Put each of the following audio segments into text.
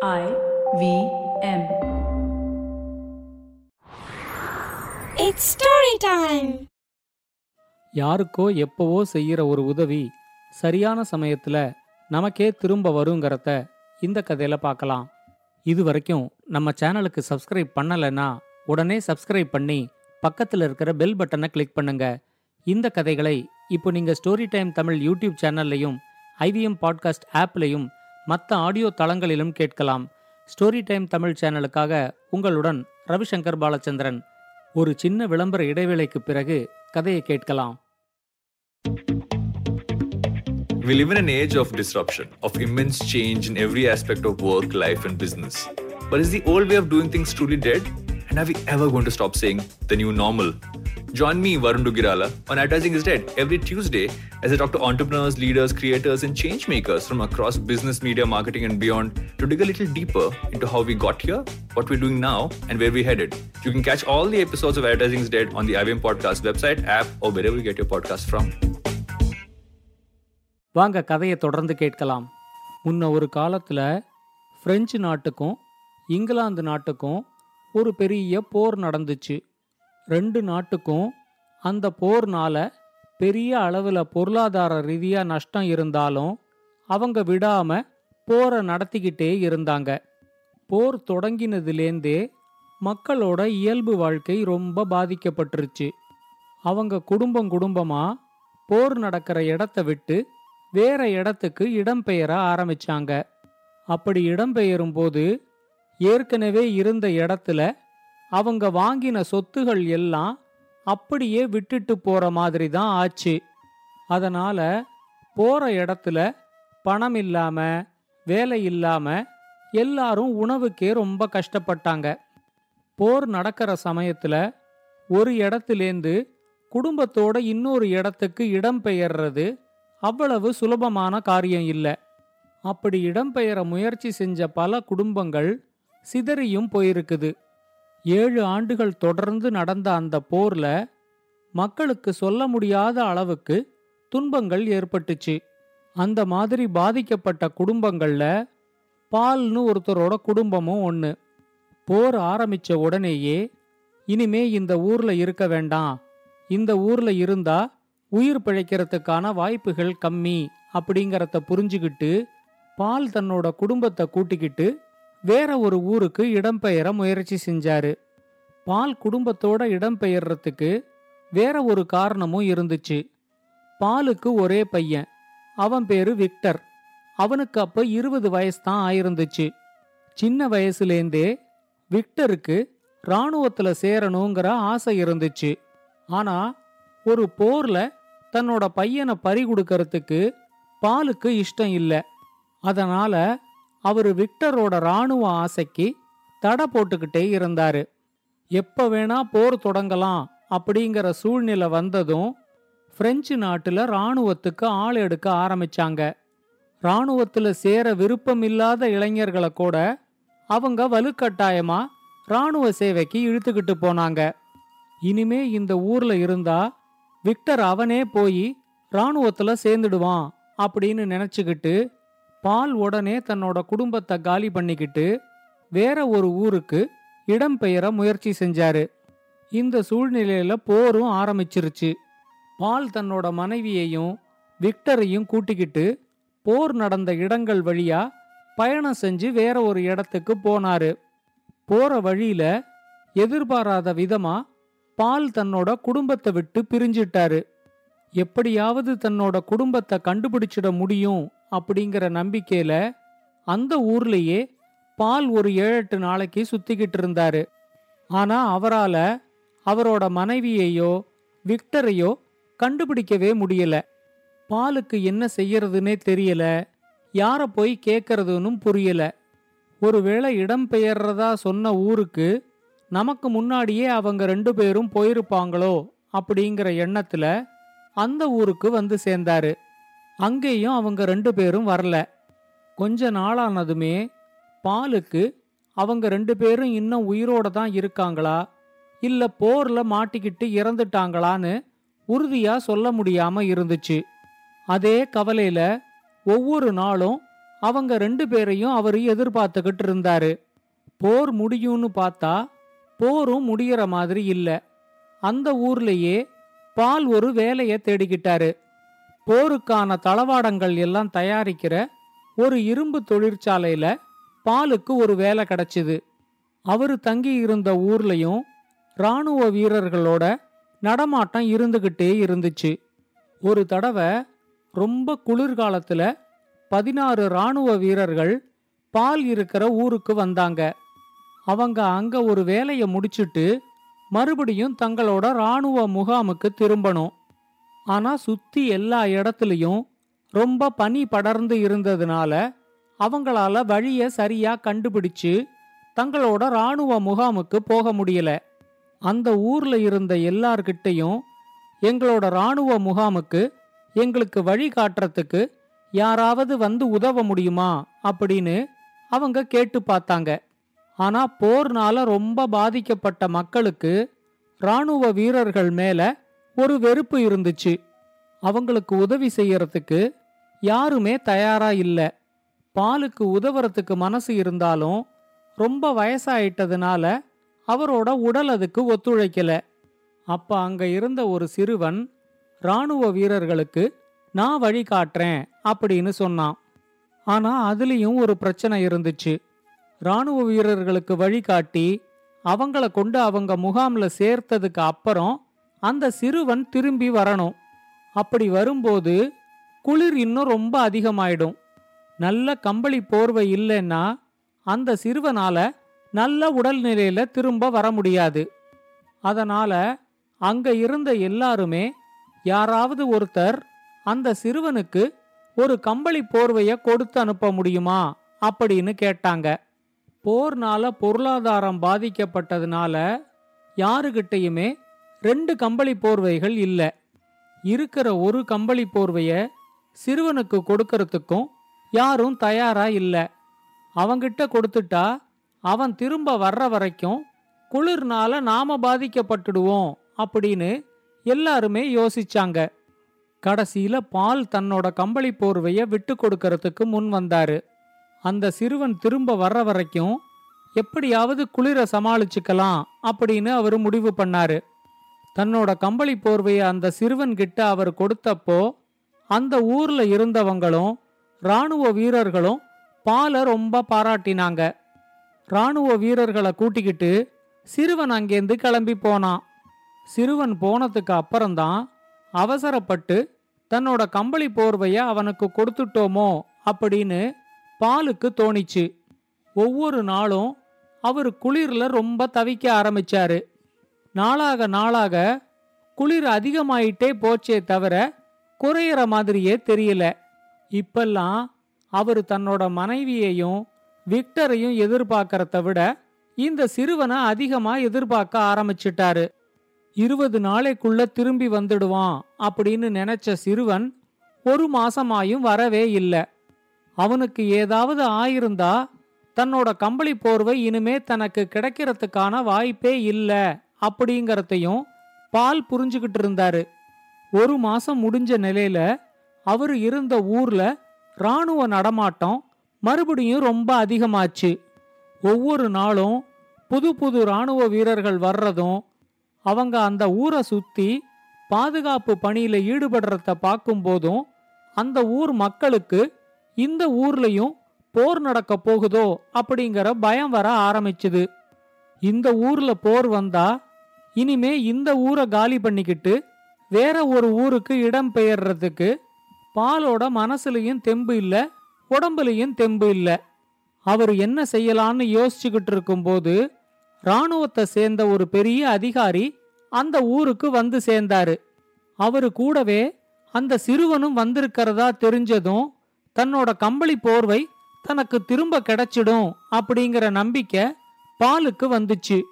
I V M. It's story time. யாருக்கோ எப்பவோ செய்யற ஒரு உதவி சரியான சமயத்துல நமக்கே திரும்ப வருங்கிறத இந்த கதையில பார்க்கலாம் இது வரைக்கும் நம்ம சேனலுக்கு சப்ஸ்கிரைப் பண்ணலைன்னா உடனே சப்ஸ்கிரைப் பண்ணி பக்கத்துல இருக்கிற பெல் பட்டனை கிளிக் பண்ணுங்க இந்த கதைகளை இப்போ நீங்க ஸ்டோரி டைம் தமிழ் யூடியூப் சேனல்லையும் ஐவிஎம் பாட்காஸ்ட் ஆப்லையும் மற்ற ஆடியோ தளங்களிலும் கேட்கலாம் ஸ்டோரி டைம் தமிழ் சேனலுக்காக உங்களுடன் ரவிசங்கர் பாலச்சந்திரன் ஒரு சின்ன விளம்பர இடைவேளைக்கு பிறகு கதையை கேட்கலாம் We live in an age of disruption, of immense change in every aspect of work, life, and business. But is the old way of doing things truly dead? And are we ever going to stop saying the new normal? Join me, Varun Dugirala, on Advertising is Dead every Tuesday as I talk to entrepreneurs, leaders, creators, and change makers from across business, media, marketing, and beyond to dig a little deeper into how we got here, what we're doing now, and where we're headed. You can catch all the episodes of Advertising is Dead on the IBM Podcast website, app, or wherever you get your podcast from. வாங்க கதையை தொடர்ந்து கேட்கலாம் முன்ன ஒரு காலத்துல French நாட்டுக்கும் இங்கிலாந்து நாட்டுக்கும் ஒரு பெரிய போர் நடந்துச்சு ரெண்டு நாட்டுக்கும் அந்த போர்னால பெரிய அளவில் பொருளாதார ரீதியாக நஷ்டம் இருந்தாலும் அவங்க விடாம போரை நடத்திக்கிட்டே இருந்தாங்க. போர் தொடங்கினதுலேருந்தே மக்களோட இயல்பு வாழ்க்கை ரொம்ப பாதிக்கப்பட்டுருச்சு. அவங்க குடும்பம் குடும்பமாக போர் நடக்கிற இடத்த விட்டு வேற இடத்துக்கு இடம்பெயர ஆரம்பிச்சாங்க. அப்படி இடம்பெயரும் போது ஏற்கனவே இருந்த இடத்துல அவங்க வாங்கின சொத்துகள் எல்லாம் அப்படியே விட்டுட்டு போற மாதிரி தான் ஆச்சு. அதனால போற இடத்துல பணம் இல்லாம வேலை இல்லாம எல்லாரும் உணவுக்கே ரொம்ப கஷ்டப்பட்டாங்க. போர் நடக்கிற சமயத்துல ஒரு இடத்துலேருந்து குடும்பத்தோட இன்னொரு இடத்துக்கு இடம்பெயர்றது அவ்வளவு சுலபமான காரியம் இல்லை. அப்படி இடம்பெயர முயற்சி செஞ்ச பல குடும்பங்கள் சிதறியும் போயிருக்குது. ஏழு ஆண்டுகள் தொடர்ந்து நடந்த அந்த போர்ல மக்களுக்கு சொல்ல முடியாத அளவுக்கு துன்பங்கள் ஏற்பட்டுச்சு. அந்த மாதிரி பாதிக்கப்பட்ட குடும்பங்கள்ல பால்னு ஒருத்தரோட குடும்பமும் ஒன்று போர் ஆரம்பிச்ச உடனேயே இனிமே இந்த ஊர்ல இருக்க வேண்டாம். இந்த ஊர்ல இருந்தா உயிர் பிழைக்கிறதுக்கான வாய்ப்புகள் கம்மி அப்படிங்கறத புரிஞ்சுக்கிட்டு பால் தன்னோட குடும்பத்தை கூட்டிக்கிட்டு வேற ஒரு ஊருக்கு இடம்பெயர முயற்சி செஞ்சாரு. பால் குடும்பத்தோட இடம்பெயர்றதுக்கு வேற ஒரு காரணமும் இருந்துச்சு. பாலுக்கு ஒரே பையன். அவன் பேரு விக்டர். அவனுக்கு அப்ப இருபது வயசு தான் ஆயிருந்துச்சு. சின்ன வயசுலேருந்தே விக்டருக்கு இராணுவத்துல சேரணுங்கிற ஆசை இருந்துச்சு. ஆனா ஒரு போர்ல தன்னோட பையனை பறி கொடுக்கறதுக்கு பாலுக்கு இஷ்டம் இல்லை. அதனால அவரு விக்டரோட ராணுவ ஆசைக்கு தடை போட்டுக்கிட்டே இருந்தாரு. எப்ப வேணா போர் தொடங்கலாம் அப்படிங்கிற சூழ்நிலை வந்ததும் பிரெஞ்சு நாட்டுல ராணுவத்துக்கு ஆள் எடுக்க ஆரம்பிச்சாங்க. ராணுவத்துல சேர விருப்பமில்லாத இளைஞர்களை கூட அவங்க வலுக்கட்டாயமா ராணுவ சேவைக்கு இழுத்துக்கிட்டு போனாங்க. இனிமே இந்த ஊர்ல இருந்தா விக்டர் அவனே போய் ராணுவத்துல சேர்ந்துடுவான் அப்படின்னு நினைச்சுக்கிட்டு பால் உடனே தன்னோட குடும்பத்தை காலி பண்ணிக்கிட்டு வேற ஒரு ஊருக்கு இடம்பெயர முயற்சி செஞ்சாரு. இந்த சூழ்நிலையில போரும் ஆரம்பிச்சிருச்சு. பால் தன்னோட மனைவியையும் விக்டரையும் கூட்டிக்கிட்டு போர் நடந்த இடங்கள் வழியா பயணம் செஞ்சு வேற ஒரு இடத்துக்கு போனாரு. போற வழியில எதிர்பாராத விதமா பால் தன்னோட குடும்பத்தை விட்டு பிரிஞ்சிட்டாரு. எப்படியாவது தன்னோட குடும்பத்தை கண்டுபிடிச்சிட முடியும் அப்படிங்கிற நம்பிக்கையில அந்த ஊர்லயே பால் ஒரு ஏழெட்டு நாளைக்கு சுத்திக்கிட்டு இருந்தாரு. ஆனா அவரால அவரோட மனைவியையோ விக்டரையோ கண்டுபிடிக்கவே முடியல. பாலுக்கு என்ன செய்யறதுன்னே தெரியல. யார போய் கேட்கறதுன்னு புரியல. ஒருவேளை இடம்பெயர்றதா சொன்ன ஊருக்கு நமக்கு முன்னாடியே அவங்க ரெண்டு பேரும் போயிருப்பாங்களோ அப்படிங்கிற எண்ணத்துல அந்த ஊருக்கு வந்து சேர்ந்தாரு. அங்கேயும் அவங்க ரெண்டு பேரும் வரல. கொஞ்ச நாளானதுமே பாலுக்கு அவங்க ரெண்டு பேரும் இன்னும் உயிரோட தான் இருக்காங்களா? இல்ல போர்ல மாட்டிக்கிட்டு இறந்துட்டாங்களான்னு உறுதியா சொல்ல முடியாம இருந்துச்சு. அதே கவலையில ஒவ்வொரு நாளும் அவங்க ரெண்டு பேரையும் அவர் எதிர்பார்த்துக்கிட்டு இருந்தாரு. போர் முடியும்னு பார்த்தா போரும் முடியற மாதிரி இல்ல. அந்த ஊர்லயே பால் ஒரு வேலையை தேடிக்கிட்டாரு. போருக்கான தளவாடங்கள் எல்லாம் தயாரிக்கிற ஒரு இரும்பு தொழிற்சாலையில பாலுக்கு ஒரு வேலை கிடைச்சிது. அவரு தங்கி இருந்த ஊர்லயும் ராணுவ வீரர்களோட நடமாட்டம் இருந்துகிட்டே இருந்துச்சு. ஒரு தடவை ரொம்ப குளிர்காலத்துல பதினாறு ராணுவ வீரர்கள் பால் இருக்கிற ஊருக்கு வந்தாங்க. அவங்க அங்க ஒரு வேலையை முடிச்சிட்டு மறுபடியும் தங்களோட ராணுவ முகாமுக்கு திரும்பணும். ஆனா சுத்தி எல்லா இடத்துலயும் ரொம்ப பனி படர்ந்து இருந்ததுனால அவங்களால வழிய சரியா கண்டுபிடிச்சு தங்களோட ராணுவ முகாமுக்கு போக முடியல. அந்த ஊர்ல இருந்த எல்லார்கிட்டையும் எங்களோட ராணுவ முகாமுக்கு எங்களுக்கு வழி காட்டுறதுக்கு யாராவது வந்து உதவ முடியுமா அப்படின்னு அவங்க கேட்டு பார்த்தாங்க. ஆனா போர்னால ரொம்ப பாதிக்கப்பட்ட மக்களுக்கு ராணுவ வீரர்கள் மேல ஒரு வெறுப்பு இருந்துச்சு. அவங்களுக்கு உதவி செய்யறதுக்கு யாருமே தயாரா இல்ல. பாலுக்கு உதவுறதுக்கு மனசு இருந்தாலும் ரொம்ப வயசாயிட்டதுனால அவரோட உடல் அதுக்கு ஒத்துழைக்கல. அப்ப அங்க இருந்த ஒரு சிறுவன் ராணுவ வீரர்களுக்கு நான் வழி காட்டுறேன் அப்படின்னு சொன்னான். ஆனா அதுலயும் ஒரு பிரச்சனை இருந்துச்சு. ராணுவ வீரர்களுக்கு வழிகாட்டி அவங்கள கொண்டு அவங்க முகாம்ல சேர்த்ததுக்கு அப்புறம் அந்த சிறுவன் திரும்பி வரணும். அப்படி வரும்போது குளிர் இன்னும் ரொம்ப அதிகமாயிடும். நல்ல கம்பளி போர்வை இல்லைன்னா அந்த சிறுவனால நல்ல உடல்நிலையில திரும்ப வர முடியாது. அதனால அங்க இருந்த எல்லாருமே யாராவது ஒருத்தர் அந்த சிறுவனுக்கு ஒரு கம்பளி போர்வைய கொடுத்து அனுப்ப முடியுமா? அப்படின்னு கேட்டாங்க. போர்னால பொருளாதாரம் பாதிக்கப்பட்டதுனால யாருகிட்டயுமே ரெண்டு கம்பளி போர்வைகள் இல்லை. இருக்கிற ஒரு கம்பளி போர்வைய சிறுவனுக்கு கொடுக்கறதுக்கும் யாரும் தயாரா இல்லை. அவங்கிட்ட கொடுத்துட்டா அவன் திரும்ப வர்ற வரைக்கும் குளிர்னால நாம பாதிக்கப்பட்டுடுவோம் அப்படின்னு எல்லாருமே யோசிச்சாங்க. கடைசியில பால் தன்னோட கம்பளி போர்வைய விட்டு கொடுக்கறதுக்கு முன் வந்தாரு. அந்த சிறுவன் திரும்ப வர்ற வரைக்கும் எப்படியாவது குளிர சமாளிச்சுக்கலாம் அப்படின்னு அவர் முடிவு பண்ணாரு. தன்னோட கம்பளி போர்வையை அந்த சிறுவன் கிட்ட அவர் கொடுத்தப்போ அந்த ஊர்ல இருந்தவங்களும் ராணுவ வீரர்களும் பாலை ரொம்ப பாராட்டினாங்க. ராணுவ வீரர்களை கூட்டிக்கிட்டு சிறுவன் அங்கேருந்து கிளம்பி போனான். சிறுவன் போனதுக்கு அப்புறம்தான் அவசரப்பட்டு தன்னோட கம்பளி போர்வையை அவனுக்கு கொடுத்துட்டோமோ அப்படின்னு பாலுக்கு தோணிச்சு. ஒவ்வொரு நாளும் அவர் குளிர்ல ரொம்ப தவிக்க ஆரம்பிச்சாரு. நாளாக நாளாக குளிர் அதிகமாயிட்டே போச்சே தவிர குறையிற மாதிரியே தெரியல. இப்பெல்லாம் அவர் தன்னோட மனைவியையும் விக்டரையும் எதிர்பார்க்கறத விட இந்த சிறுவனை அதிகமா எதிர்பார்க்க ஆரம்பிச்சிட்டாரு. இருபது நாளைக்குள்ள திரும்பி வந்துடுவான் அப்படின்னு நினைச்ச சிறுவன் ஒரு மாசமாயும் வரவே இல்லை. அவனுக்கு ஏதாவது ஆயிருந்தா தன்னோட கம்பளி போர்வை இனிமே தனக்கு கிடைக்கிறதுக்கான வாய்ப்பே இல்லை. அப்படிங்கறதையும் பால் புரிஞ்சுக்கிட்டு இருந்தாரு. ஒரு மாசம் முடிஞ்ச நிலையில அவரு இருந்த ஊர்ல ராணுவ நடமாட்டம் மறுபடியும் ரொம்ப அதிகமாச்சு. ஒவ்வொரு நாளும் புது புது ராணுவ வீரர்கள் வர்றதும் அவங்க அந்த ஊரை சுத்தி பாதுகாப்பு பணியில ஈடுபடுறத பார்க்கும்போதும் அந்த ஊர் மக்களுக்கு இந்த ஊர்லயும் போர் நடக்க போகுதோ அப்படிங்கிற பயம் வர ஆரம்பிச்சுது. இந்த ஊர்ல போர் வந்தா இனிமே இந்த ஊரை காலி பண்ணிக்கிட்டு வேற ஒரு ஊருக்கு இடம் பெயர்றதுக்கு பாலோட மனசுலயும் தெம்பு இல்ல உடம்புலயும் தெம்பு இல்ல. அவர் என்ன செய்யலான்னு யோசிச்சுக்கிட்டு இருக்கும்போது ராணுவத்தை சேர்ந்த ஒரு பெரிய அதிகாரி அந்த ஊருக்கு வந்து சேர்ந்தாரு. அவரு கூடவே அந்த சிறுவனும் வந்திருக்கிறதா தெரிஞ்சதும் தன்னோட கம்பளி போர்வை தனக்கு திரும்ப கிடைச்சிடும் அப்படிங்கிற நம்பிக்கை பாலுக்கு வந்துச்சு.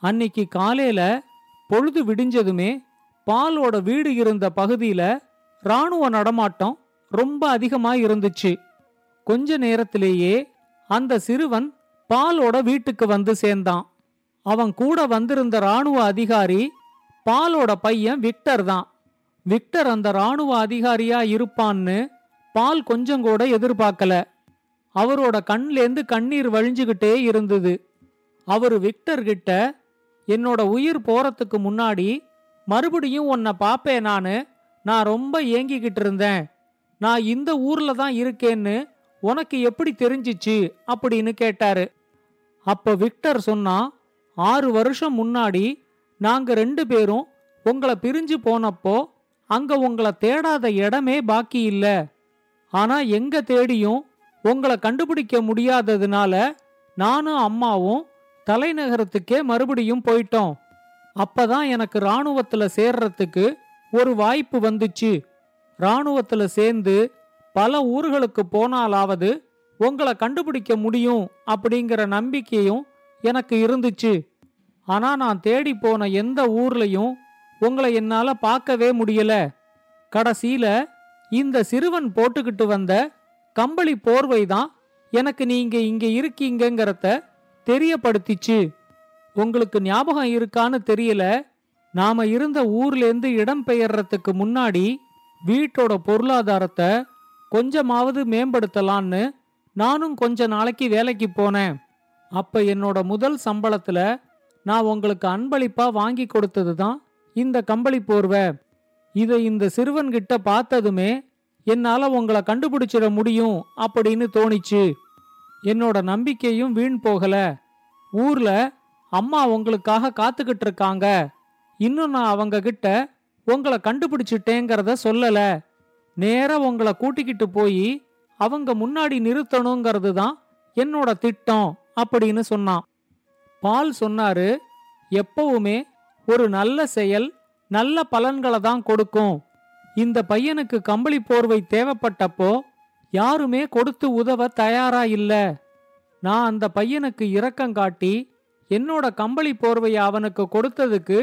அன்னைக்கு காலையில பொழுது விடிஞ்சதுமே பாலோட வீடு இருந்த பகுதியில ராணுவ நடமாட்டம் ரொம்ப அதிகமாக இருந்துச்சு. கொஞ்ச நேரத்திலேயே அந்த சிறுவன் பாலோட வீட்டுக்கு வந்து சேர்ந்தான். அவன் கூட வந்திருந்த ராணுவ அதிகாரி பாலோட பையன் விக்டர் தான். விக்டர் அந்த ராணுவ அதிகாரியா இருப்பான்னு பால் கொஞ்சம் கூட எதிர்பார்க்கல. அவரோட கண்லேந்து கண்ணீர் வழிஞ்சுகிட்டே இருந்தது. அவரு விக்டர் கிட்ட என்னோட உயிர் போறதுக்கு முன்னாடி மறுபடியும் உன்னை பாப்பேன் நானு. நான் ரொம்ப ஏங்கிக்கிட்டு இருந்தேன். நான் இந்த ஊர்ல தான் இருக்கேன்னு உனக்கு எப்படி தெரிஞ்சிச்சு? அப்படின்னு கேட்டாரு. அப்ப விக்டர் சொன்னா ஆறு வருஷம் முன்னாடி நாங்க ரெண்டு பேரும் உங்களை பிரிஞ்சு போனப்போ அங்க உங்களை தேடாத இடமே பாக்கி இல்ல. ஆனா எங்க தேடியும் உங்களை கண்டுபிடிக்க முடியாததுனால நானும் அம்மாவும் தலைநகரத்துக்கே மறுபடியும் போயிட்டோம். அப்பதான் எனக்கு ராணுவத்துல சேர்றதுக்கு ஒரு வாய்ப்பு வந்துச்சு. ராணுவத்துல சேர்ந்து பல ஊர்களுக்கு போனாலாவது உங்களை கண்டுபிடிக்க முடியும் அப்படிங்கிற நம்பிக்கையும் எனக்கு இருந்துச்சு. ஆனா நான் தேடி போன எந்த ஊர்லயும் உங்களை என்னால பார்க்கவே முடியல. கடைசியில இந்த சிறுவன் போட்டுக்கிட்டு வந்த கம்பளி போர்வை தான் எனக்கு நீங்க இங்க இருக்கீங்கங்கிறத தெரியப்படுத்திச்சு. உங்களுக்கு ஞாபகம் இருக்கான்னு தெரியல. நாம இருந்த ஊர்லேருந்து இடம் பெயர்றதுக்கு முன்னாடி வீட்டோட பொருளாதாரத்தை கொஞ்சமாவது மேம்படுத்தலான்னு நானும் கொஞ்ச நாளைக்கு வேலைக்கு போனேன். அப்ப என்னோட முதல் சம்பளத்துல நான் உங்களுக்கு அன்பளிப்பா வாங்கி கொடுத்தது தான் இந்த கம்பளி போர்வை. இதை இந்த சிறுவன்கிட்ட பார்த்ததுமே என்னால உங்களை கண்டுபிடிச்சிட முடியும் அப்படின்னு தோணிச்சு. என்னோட நம்பிக்கையும் வீண் போகல. ஊர்ல அம்மா உங்களுக்காக காத்துக்கிட்டு இருக்காங்க. இன்னும் நான் அவங்க கிட்ட உங்களை கண்டுபிடிச்சிட்டேங்கிறத சொல்லல. நேரா உங்களை கூட்டிக்கிட்டு போய் அவங்க முன்னாடி நிறுத்தணுங்கிறது தான் என்னோட திட்டம் அப்படின்னு சொன்னான். பால் சொன்னாரு எப்பவுமே ஒரு நல்ல செயல் நல்ல பலன்களை தான் கொடுக்கும். இந்த பையனுக்கு கம்பளி போர்வை தேவைப்பட்டப்போ யாருமே கொடுத்து உதவ தயாரா இல்ல. நான் அந்த பையனுக்கு இரக்கம் காட்டி என்னோட கம்பளி போர்வையை அவனுக்கு கொடுத்ததுக்கு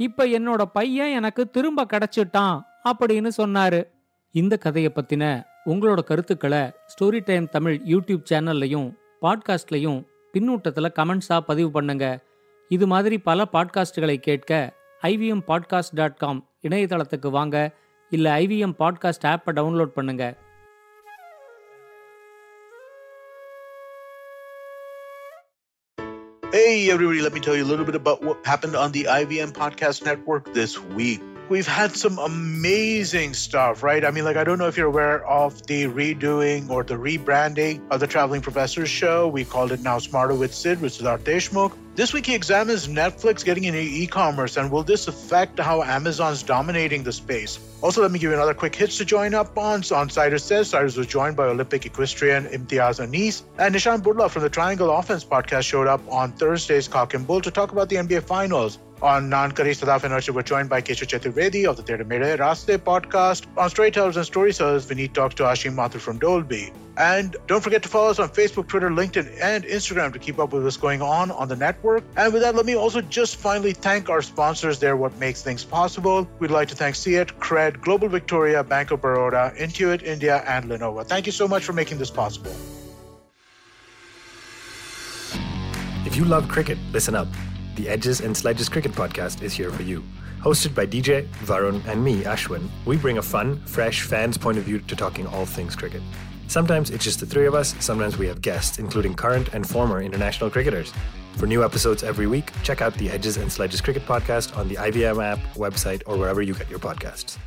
இப்ப என்னோட பையன் எனக்கு திரும்ப கிடைச்சிட்டான் அப்படின்னு சொன்னாரு. இந்த கதையை பத்தின உங்களோட கருத்துக்களை ஸ்டோரி டைம் தமிழ் யூடியூப் சேனல்லையும் பாட்காஸ்ட்லையும் பின்னூட்டத்துல கமெண்ட்ஸா பதிவு பண்ணுங்க. இது மாதிரி பல பாட்காஸ்டுகளை கேட்க ஐவிஎம் பாட்காஸ்ட் டாட் காம் இணையதளத்துக்கு வாங்க. இல்லை ஐவிஎம் பாட்காஸ்ட் ஆப்பை டவுன்லோட் பண்ணுங்கள் Hey, everybody, let me tell you a little bit about what happened on the IVM Podcast Network this week. We've had some amazing stuff, right? I mean, like, I don't know if you're aware of the redoing or the rebranding of the Traveling Professors show. We called it now Smarter with Sid, which with Siddharth Deshmukh. This week, he examines Netflix getting into e commerce and will this affect how Amazon's dominating the space? Also, let me give you another quick hits to join up on. So on Cyrus Says, Cyrus was joined by Olympic equestrian Imtiaz Anis. And Nishan Burla from the Triangle Offense podcast showed up on Thursday's Cock and Bull to talk about the NBA Finals. On Nankari Sadaf and Archie were joined by Keshu Chaturvedi of the Tere Mere Raste podcast. On Storytellers and Storytellers, Vineet talks to talk to Ashim Mathur from Dolby. And don't forget to follow us on Facebook, Twitter, LinkedIn, and Instagram to keep up with what's going on on the network. And with that, let me also just finally thank our sponsors. They're what makes things possible. We'd like to thank Seat, Cred, Global Victoria, Bank of Baroda, Intuit India, and Lenovo. Thank you so much for making this possible. If you love cricket, listen up. The Edges and Sledges Cricket Podcast is here for you. Hosted by DJ, Varun, and me, Ashwin, we bring a fun, fresh fan's point of view to talking all things cricket. Sometimes it's just the three of us, sometimes we have guests, including current and former international cricketers. For new episodes every week, check out the Edges and Sledges Cricket Podcast on the IVM app, website, or wherever you get your podcasts.